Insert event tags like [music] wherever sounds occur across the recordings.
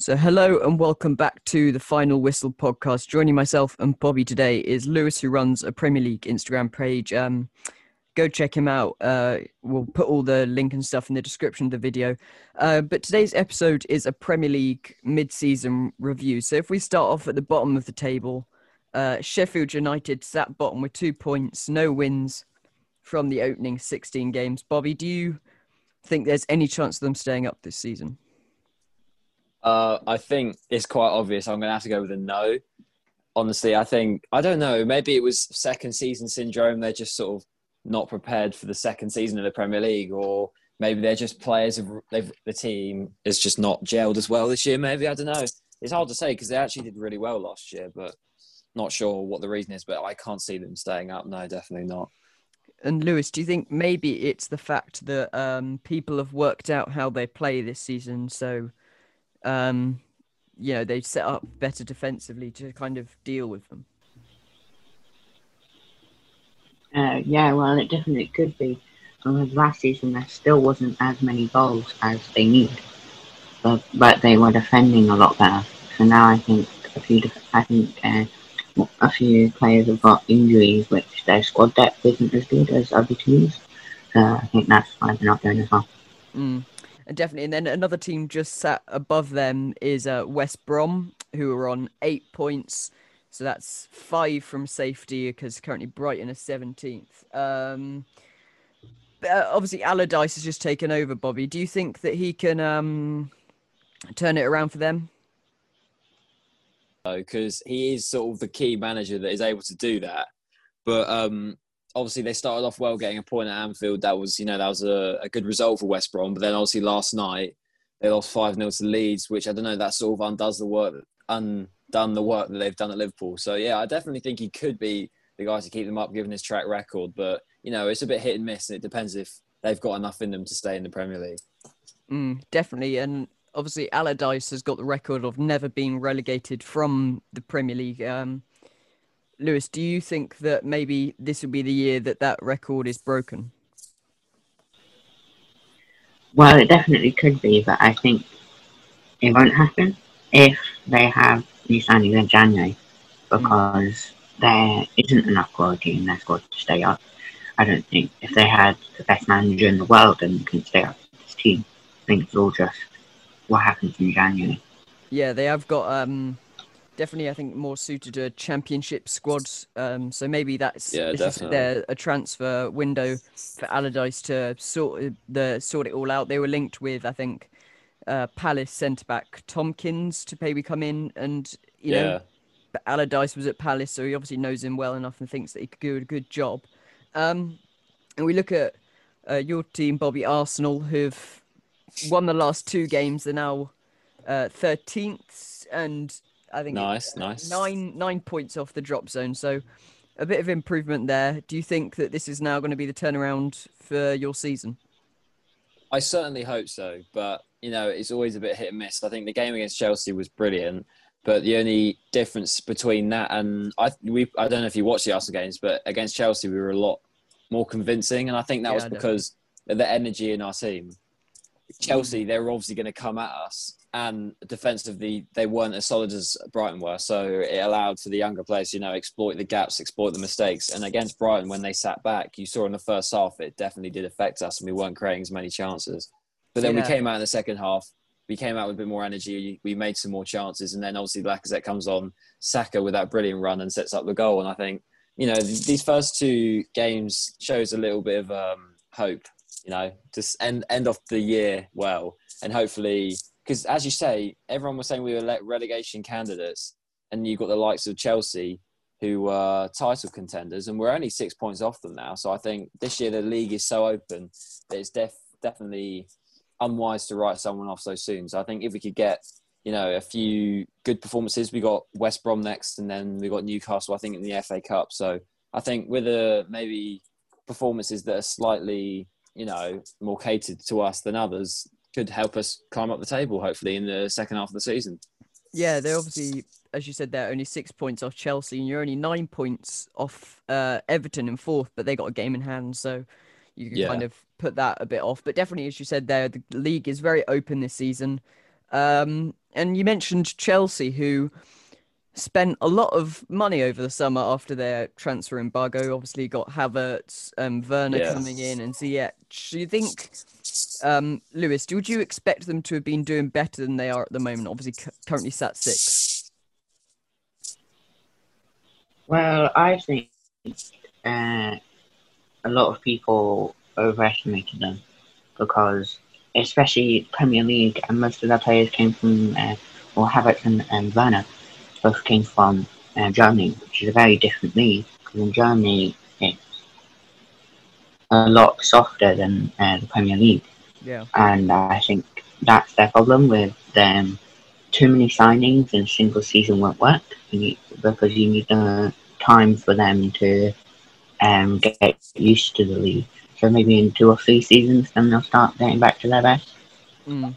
So, hello and welcome back to the Final Whistle podcast. Joining myself and Bobby today is Lewis, who runs a Premier League Instagram page. Um, go check him out. Uh, we'll put all the link and stuff in the description of the video. Uh, but today's episode is a Premier League mid-season review. So, if we start off at the bottom of the table, uh, Sheffield United sat bottom with two points, no wins from the opening 16 games. Bobby, do you think there's any chance of them staying up this season? Uh, I think it's quite obvious. I'm going to have to go with a no. Honestly, I think I don't know. Maybe it was second season syndrome. They're just sort of not prepared for the second season of the Premier League, or maybe they're just players. Of, the team is just not gelled as well this year. Maybe I don't know. It's hard to say because they actually did really well last year, but not sure what the reason is. But I can't see them staying up. No, definitely not. And Lewis, do you think maybe it's the fact that um, people have worked out how they play this season, so um, you know, they've set up better defensively to kind of deal with them. Uh, yeah, well, it definitely could be. Because last season there still wasn't as many goals as they need, but but they were defending a lot better. So now I think a few, I think uh, a few players have got injuries, which their squad depth isn't as good as other teams. So I think that's why they're not doing as well. Mm definitely. And then another team just sat above them is uh, West Brom, who are on eight points. So that's five from safety because currently Brighton are 17th. Um, uh, obviously, Allardyce has just taken over, Bobby. Do you think that he can um, turn it around for them? Because he is sort of the key manager that is able to do that. But um, obviously they started off well getting a point at Anfield. That was, you know, that was a, a good result for West Brom. But then obviously last night they lost 5 0 to Leeds, which I don't know, that sort of undoes the work, undone the work that they've done at Liverpool. So yeah, I definitely think he could be the guy to keep them up given his track record. But, you know, it's a bit hit and miss and it depends if they've got enough in them to stay in the Premier League. Mm, definitely. And obviously Allardyce has got the record of never being relegated from the Premier League. Um, Lewis, do you think that maybe this will be the year that that record is broken? Well, it definitely could be, but I think it won't happen if they have new signings in January because there isn't enough quality in their squad to stay up. I don't think if they had the best manager in the world and can stay up with this team, I think it's all just what happens in January. Yeah, they have got um, definitely, I think, more suited to championship squads. Um, so maybe that's yeah, definitely. a transfer window for Allardyce to sort the sort it all out. They were linked with, I think, uh, Palace centre back Tomkins to maybe come in, and you yeah. know, Allardyce was at Palace, so he obviously knows him well enough and thinks that he could do a good job. Um, and we look at uh, your team, Bobby Arsenal, who've won the last two games. They're now uh, 13th, and I think nice, uh, nice. Nine nine points off the drop zone. So a bit of improvement there. Do you think that this is now going to be the turnaround for your season? I certainly hope so, but you know it's always a bit hit and miss. I think the game against Chelsea was brilliant, but the only difference between that and I we I don't know if you watched the Arsenal games, but against Chelsea we were a lot more convincing, and I think that yeah, was because of the energy in our team. Chelsea, they were obviously going to come at us, and defensively they weren't as solid as Brighton were. So it allowed for the younger players, you know, exploit the gaps, exploit the mistakes. And against Brighton, when they sat back, you saw in the first half it definitely did affect us, and we weren't creating as many chances. But then yeah. we came out in the second half. We came out with a bit more energy. We made some more chances, and then obviously Lacazette comes on, Saka with that brilliant run and sets up the goal. And I think you know these first two games shows a little bit of um, hope. You know, just end end off the year well, and hopefully because as you say, everyone was saying we were relegation candidates, and you got the likes of Chelsea who were title contenders, and we're only six points off them now. So I think this year the league is so open that it's def- definitely unwise to write someone off so soon. So I think if we could get you know a few good performances, we got West Brom next, and then we got Newcastle. I think in the FA Cup. So I think with a maybe performances that are slightly you know more catered to us than others, could help us climb up the table, hopefully, in the second half of the season. Yeah, they're obviously, as you said, they're only six points off Chelsea, and you're only nine points off uh, Everton in fourth, but they got a game in hand, so you can yeah. kind of put that a bit off. But definitely, as you said there, the league is very open this season. Um, and you mentioned Chelsea, who spent a lot of money over the summer after their transfer embargo. Obviously, got Havertz, um, Werner Yeah. coming in, and Ziyech. Do you think, um, Lewis? Would you expect them to have been doing better than they are at the moment? Obviously, cu- currently sat six. Well, I think uh, a lot of people overestimated them because, especially Premier League, and most of their players came from, uh, well, Havertz and, and Werner both came from uh, Germany, which is a very different league. Because in Germany, it's a lot softer than uh, the Premier League Yeah. and I think that's their problem with them. Too many signings in a single season won't work you need, because you need uh, time for them to um, get used to the league. So maybe in two or three seasons, then they'll start getting back to their best. Mm.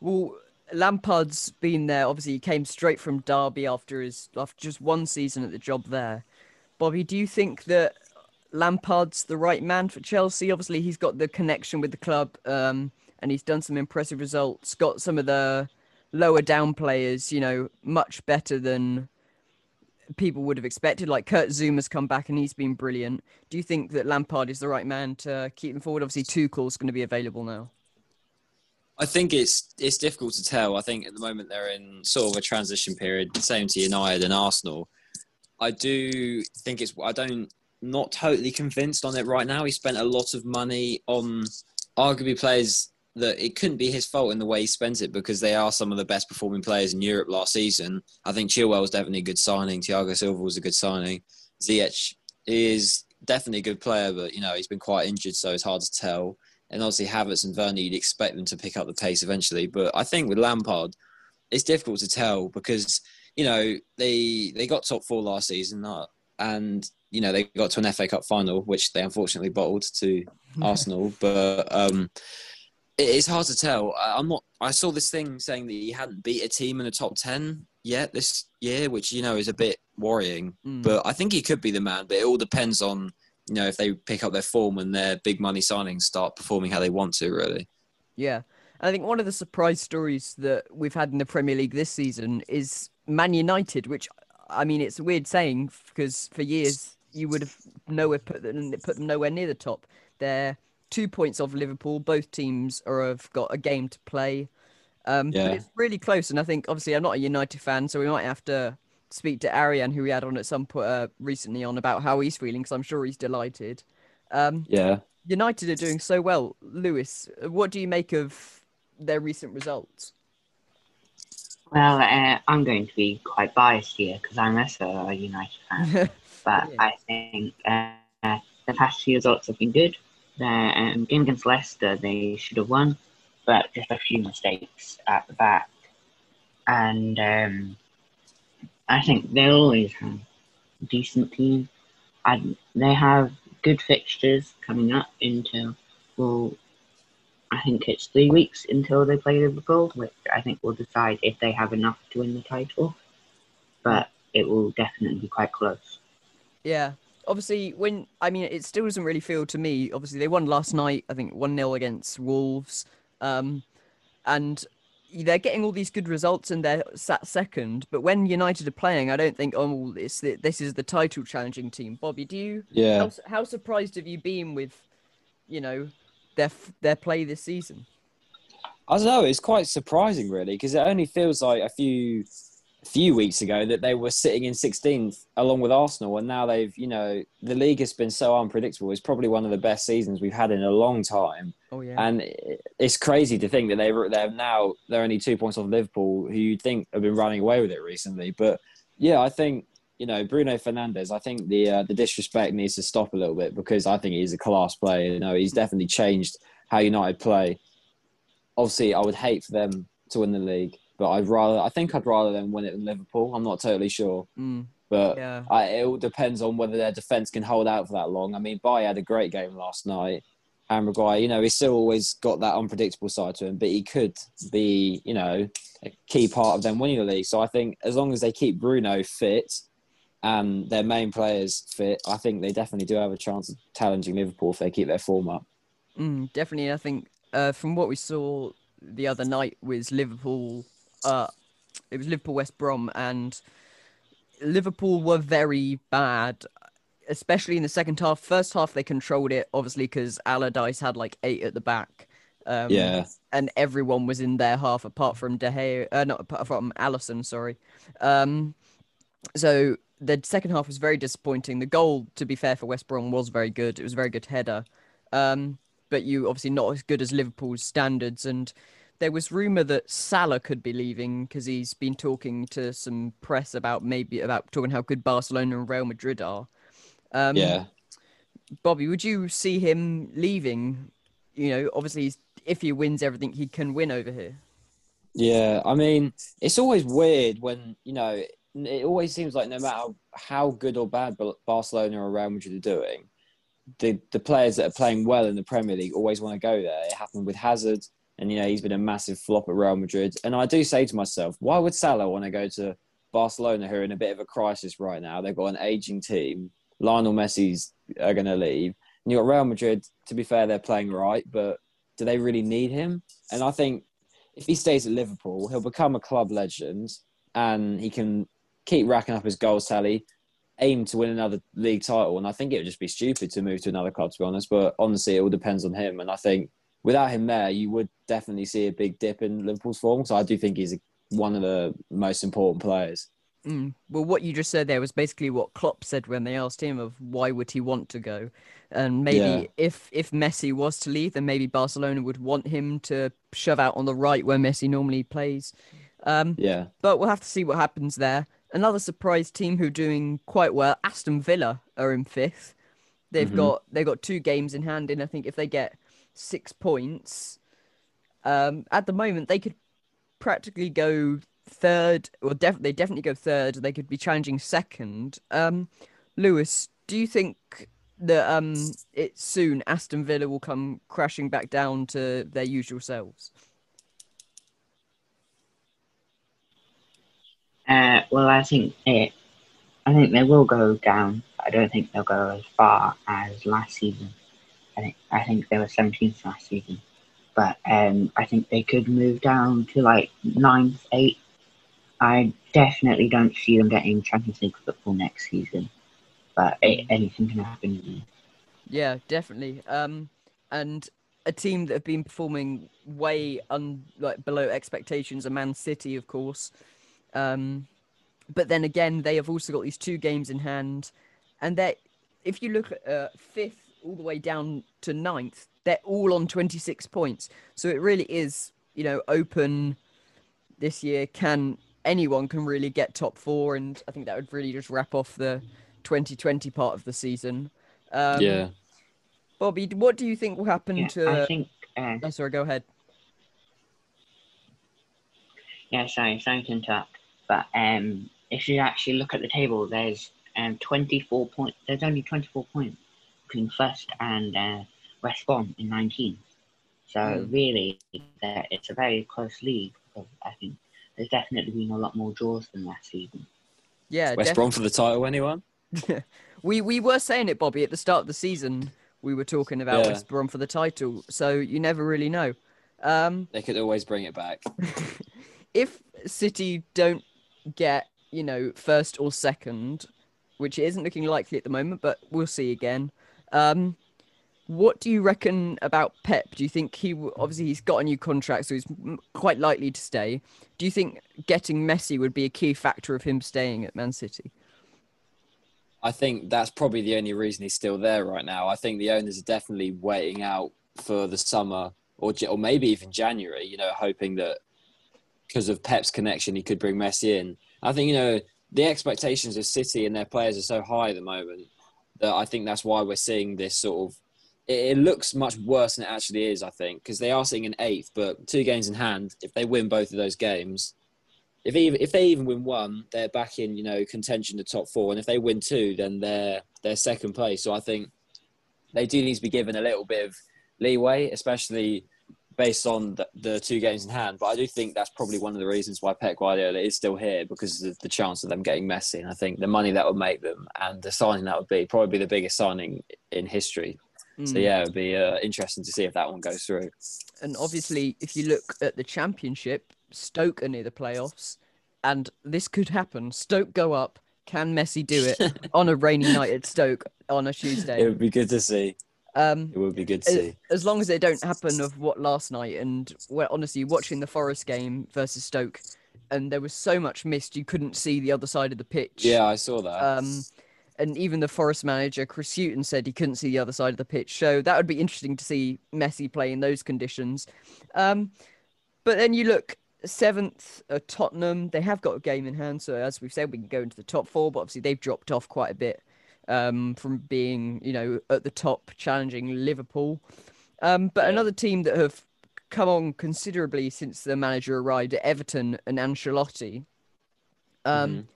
Well, Lampard's been there. Obviously, he came straight from Derby after his after just one season at the job there. Bobby, do you think that Lampard's the right man for Chelsea? Obviously, he's got the connection with the club, um, and he's done some impressive results. Got some of the lower down players, you know, much better than people would have expected. Like Kurt Zouma's come back and he's been brilliant. Do you think that Lampard is the right man to keep them forward? Obviously, Tuchel's going to be available now. I think it's it's difficult to tell. I think at the moment they're in sort of a transition period, same to United and Arsenal. I do think it's. I don't not totally convinced on it right now. He spent a lot of money on arguably players that it couldn't be his fault in the way he spent it because they are some of the best performing players in Europe last season. I think Chilwell was definitely a good signing. Thiago Silva was a good signing. Ziyech is definitely a good player, but you know he's been quite injured, so it's hard to tell. And obviously Havertz and Werner, you'd expect them to pick up the pace eventually. But I think with Lampard, it's difficult to tell because you know they they got top four last season, uh, and you know they got to an FA Cup final, which they unfortunately bottled to [laughs] Arsenal. But um, it, it's hard to tell. I, I'm not. I saw this thing saying that he hadn't beat a team in the top ten yet this year, which you know is a bit worrying. Mm. But I think he could be the man. But it all depends on you know if they pick up their form and their big money signings start performing how they want to. Really. Yeah. I think one of the surprise stories that we've had in the Premier League this season is Man United, which I mean, it's a weird saying because for years you would have nowhere put them, put them nowhere near the top. They're two points off Liverpool. Both teams are have got a game to play. Um, Yeah. But it's really close, and I think obviously I'm not a United fan, so we might have to speak to Ariane, who we had on at some point uh, recently, on about how he's feeling because I'm sure he's delighted. Um, Yeah. United are doing so well. Lewis, what do you make of their recent results? Well, uh, I'm going to be quite biased here because I'm also a United fan. [laughs] but Yeah. I think uh, the past few results have been good. The um, game against Leicester, they should have won, but just a few mistakes at the back. And um, I think they always have a decent team. And they have good fixtures coming up until, well, I think it's three weeks until they play Liverpool, which I think will decide if they have enough to win the title. But it will definitely be quite close. Yeah. Obviously, when I mean, it still doesn't really feel to me. Obviously, they won last night. I think one 0 against Wolves, um, and they're getting all these good results and they're sat second. But when United are playing, I don't think, oh, this this is the title challenging team. Bobby, do you? Yeah. How, how surprised have you been with, you know, their their play this season? I don't know. It's quite surprising, really, because it only feels like a few, few weeks ago that they were sitting in 16th along with Arsenal, and now they've, you know, the league has been so unpredictable. It's probably one of the best seasons we've had in a long time, Oh yeah. and it's crazy to think that they they're now they're only two points off Liverpool, who you'd think have been running away with it recently. But yeah, I think you know Bruno Fernandes. I think the uh, the disrespect needs to stop a little bit because I think he's a class player. You know, he's definitely changed how United play obviously I would hate for them to win the league, but I'd rather I think I'd rather them win it than Liverpool. I'm not totally sure, Mm, but yeah. I, it all depends on whether their defense can hold out for that long. I mean, Baye had a great game last night. And Maguire, you know, he's still always got that unpredictable side to him, but he could be, you know, a key part of them winning the league. So I think as long as they keep Bruno fit and their main players fit, I think they definitely do have a chance of challenging Liverpool if they keep their form up. Mm, definitely. I think uh, from what we saw the other night was Liverpool. Uh, it was Liverpool West Brom, and Liverpool were very bad, especially in the second half. First half they controlled it, obviously because Allardyce had like eight at the back. Um, Yeah. and everyone was in their half apart from De Gea, uh, not apart from Alisson, sorry. Um, so the second half was very disappointing. The goal, to be fair, for West Brom was very good. It was a very good header. Um, but you obviously not as good as Liverpool's standards. And there was rumor that Salah could be leaving because he's been talking to some press about maybe about talking how good Barcelona and Real Madrid are. Um, yeah. Bobby, would you see him leaving? You know, obviously, he's, if he wins everything, he can win over here. Yeah, I mean, it's always weird when you know. It always seems like no matter how good or bad Barcelona or Real Madrid are doing, the the players that are playing well in the Premier League always want to go there. It happened with Hazard, and you know he's been a massive flop at Real Madrid. And I do say to myself, why would Salah want to go to Barcelona, who are in a bit of a crisis right now? They've got an aging team. Lionel Messi's uh, are going to leave, and you got Real Madrid. To be fair, they're playing right, but do they really need him? And I think if he stays at Liverpool, he'll become a club legend and he can keep racking up his goals tally, aim to win another league title. And I think it would just be stupid to move to another club, to be honest. But honestly, it all depends on him. And I think without him there, you would definitely see a big dip in Liverpool's form. So I do think he's one of the most important players. Mm. Well, what you just said there was basically what Klopp said when they asked him of why would he want to go, and maybe Yeah. if if Messi was to leave, then maybe Barcelona would want him to shove out on the right where Messi normally plays. Um, Yeah. but we'll have to see what happens there. Another surprise team who are doing quite well, Aston Villa are in fifth. They've Mhm. got they've got two games in hand, and I think if they get six points, um, at the moment they could practically go third, or def- they definitely go third. They could be challenging second. Um, Lewis, do you think that um it soon Aston Villa will come crashing back down to their usual selves? Uh, well, I think it. I think they will go down. I don't think they'll go as far as last season. I think I think they were 17th last season, but um, I think they could move down to like ninth, eighth. I definitely don't see them getting Champions League football next season, but it, anything can happen. Yeah, definitely. Um, and a team that have been performing way un like below expectations are Man City, of course. Um, but then again, they have also got these two games in hand, and if you look at uh, fifth all the way down to ninth, they're all on twenty six points. So it really is, you know, open this year. Can anyone can really get top four, and I think that would really just wrap off the 2020 part of the season. Um, yeah. Bobby, what do you think will happen Yeah, to? I think. Uh, Oh, sorry, go ahead. Yeah, sorry, sorry to interrupt. But um, if you actually look at the table, there's um 24 points. There's only 24 points between first and uh, West Brom in 19. So Mm. really, uh, it's a very close league I think there's definitely been a lot more draws than last season. Yeah, West def- Brom for the title, anyone? [laughs] we we were saying it, Bobby, at the start of the season. We were talking about Yeah. West Brom for the title, so you never really know. Um, They could always bring it back. [laughs] if City don't get, you know, first or second, which isn't looking likely at the moment, but we'll see again. Um, what do you reckon about Pep? Do you think he obviously he's got a new contract, so he's quite likely to stay? Do you think getting Messi would be a key factor of him staying at Man City? I think that's probably the only reason he's still there right now. I think the owners are definitely waiting out for the summer or or maybe even January. You know, hoping that because of Pep's connection, he could bring Messi in. I think you know the expectations of City and their players are so high at the moment that I think that's why we're seeing this sort of. It, it looks much worse than it actually is. I think because they are sitting in eighth, but two games in hand. If they win both of those games, if even if they even win one, they're back in you know contention to top four, and if they win two, then they're they're second place. So I think they do need to be given a little bit of leeway, especially based on the, the two games in hand. But I do think that's probably one of the reasons why Pep Guardiola is still here because of the chance of them getting Messi, and I think the money that would make them and the signing that would be probably the biggest signing in history. So Mm. yeah, it would be uh, interesting to see if that one goes through. And obviously, if you look at the championship, Stoke are near the playoffs, and this could happen. Stoke go up. Can Messi do it [laughs] on a rainy night at Stoke on a Tuesday? it would be good to see. Um, It would be good to a- see. as long as they don't happen of what last night and well honestly watching the forest game versus stoke and there was so much mist you couldn't see the other side of the pitch. Yeah, I saw that. um and even the forest manager chris Hughton said he couldn't see the other side of the pitch. So that would be interesting to see messi play in those conditions. Um but then you look seventh uh, tottenham. They have got a game in hand so as we've said we can go into the top four but obviously they've dropped off quite a bit um, from being, you know, at the top, challenging Liverpool. Um, but Yeah. another team that have come on considerably since the manager arrived at Everton and Ancelotti. Um, Mhm.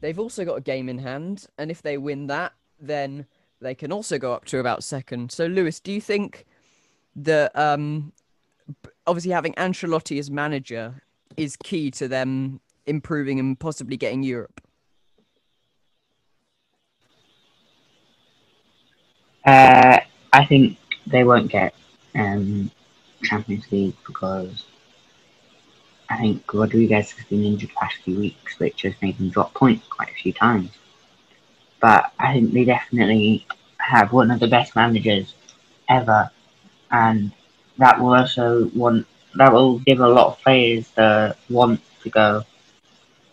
They've also got a game in hand, and if they win that, then they can also go up to about second. So, Lewis, do you think that um, obviously having Ancelotti as manager is key to them improving and possibly getting Europe? Uh, I think they won't get um, Champions League because I think Rodriguez has been injured the past few weeks, which has made them drop points quite a few times. But I think they definitely have one of the best managers ever, and that will also want that will give a lot of players the want to go.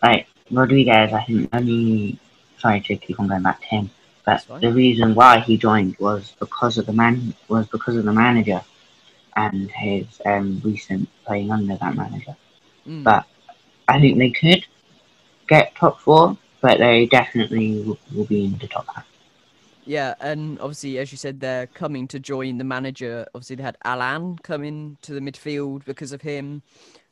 Like Rodriguez, I think only sorry to keep on going back to him. But the reason why he joined was because of the man was because of the manager and his um, recent playing under that manager. Mm. But I think they could get top four, but they definitely will, will be in the top half. Yeah, and obviously, as you said, they're coming to join the manager. Obviously, they had Allan come in to the midfield because of him.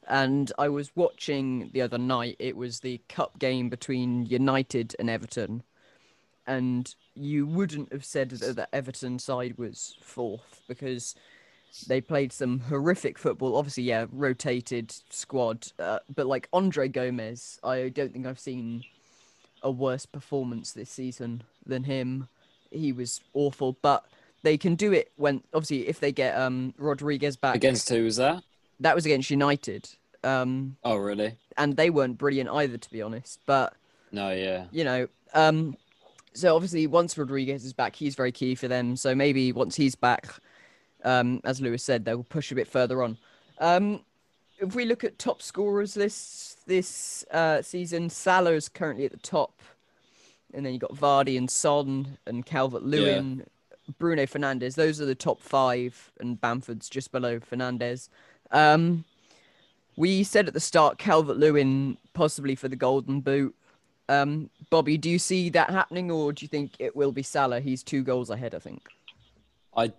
And I was watching the other night. It was the cup game between United and Everton, and you wouldn't have said that the Everton side was fourth because they played some horrific football. Obviously, yeah, rotated squad, uh, but like Andre Gomes, I don't think I've seen a worse performance this season than him. He was awful, but they can do it when obviously if they get um Rodriguez back. Against who was that? that was against United, um, Oh, really? and they weren't brilliant either, to be honest. But No, yeah. you know, um, so obviously once Rodriguez is back, he's very key for them. So maybe once he's back, um, as Lewis said, they'll push a bit further on. Um, if we look at top scorers this this uh, season, Salah is currently at the top, and then you got Vardy and Son and Calvert Lewin, Bruno Fernandes. Those are the top five, and Bamford's just below Fernandes. Um, we said at the start Calvert Lewin possibly for the Golden Boot. Um, Bobby, do you see that happening, or do you think it will be Salah? He's two goals ahead, I think. I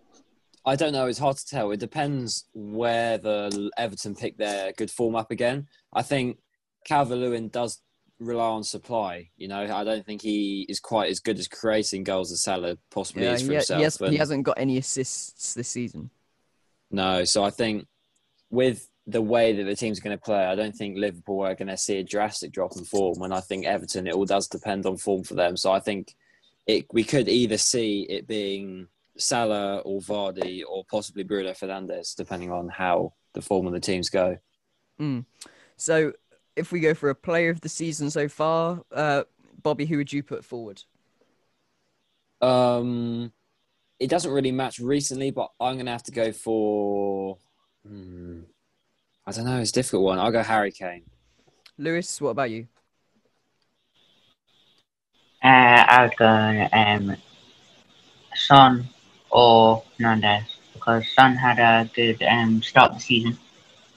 I don't know. It's hard to tell. It depends where the Everton pick their good form up again. I think Calvert Lewin does rely on supply. You know, I don't think he is quite as good as creating goals as Salah possibly Yeah, is for ha- himself. he, has, he hasn't got any assists this season. No, so I think with the way that the team's going to play, I don't think Liverpool are going to see a drastic drop in form. And I think Everton, it all does depend on form for them. So I think it we could either see it being Salah or Vardy or possibly Bruno Fernandes, depending on how the form of the teams go. So, if we go for a player of the season so far, uh, Bobby, who would you put forward? Um, it doesn't really match recently, but I'm going to have to go for. Hmm, I don't know. It's a difficult one. I'll go Harry Kane. Lewis, what about you? Uh, I would go um, Son or Fernandes because Son had a good um, start of the season.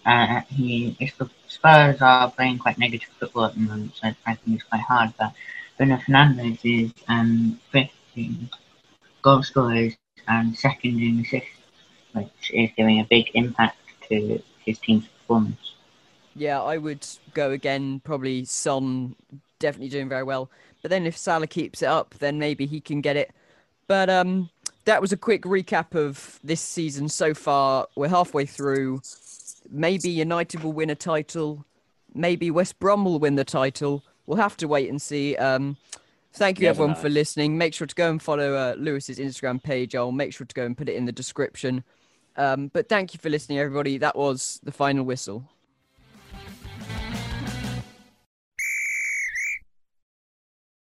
Uh, he, if the Spurs are playing quite negative football at the moment, so I think it's quite hard. But Bruno Fernandes is um, fifth in goal scorers and second in assists, which is giving a big impact to his team's performance. Yeah, I would go again. Probably Son definitely doing very well. But then if Salah keeps it up, then maybe he can get it. But um, that was a quick recap of this season so far. We're halfway through. Maybe United will win a title. Maybe West Brom will win the title. We'll have to wait and see. Um, thank you everyone for listening. Make sure to go and follow uh, Lewis's Instagram page. I'll make sure to go and put it in the description. Um, but thank you for listening, everybody. That was the final whistle.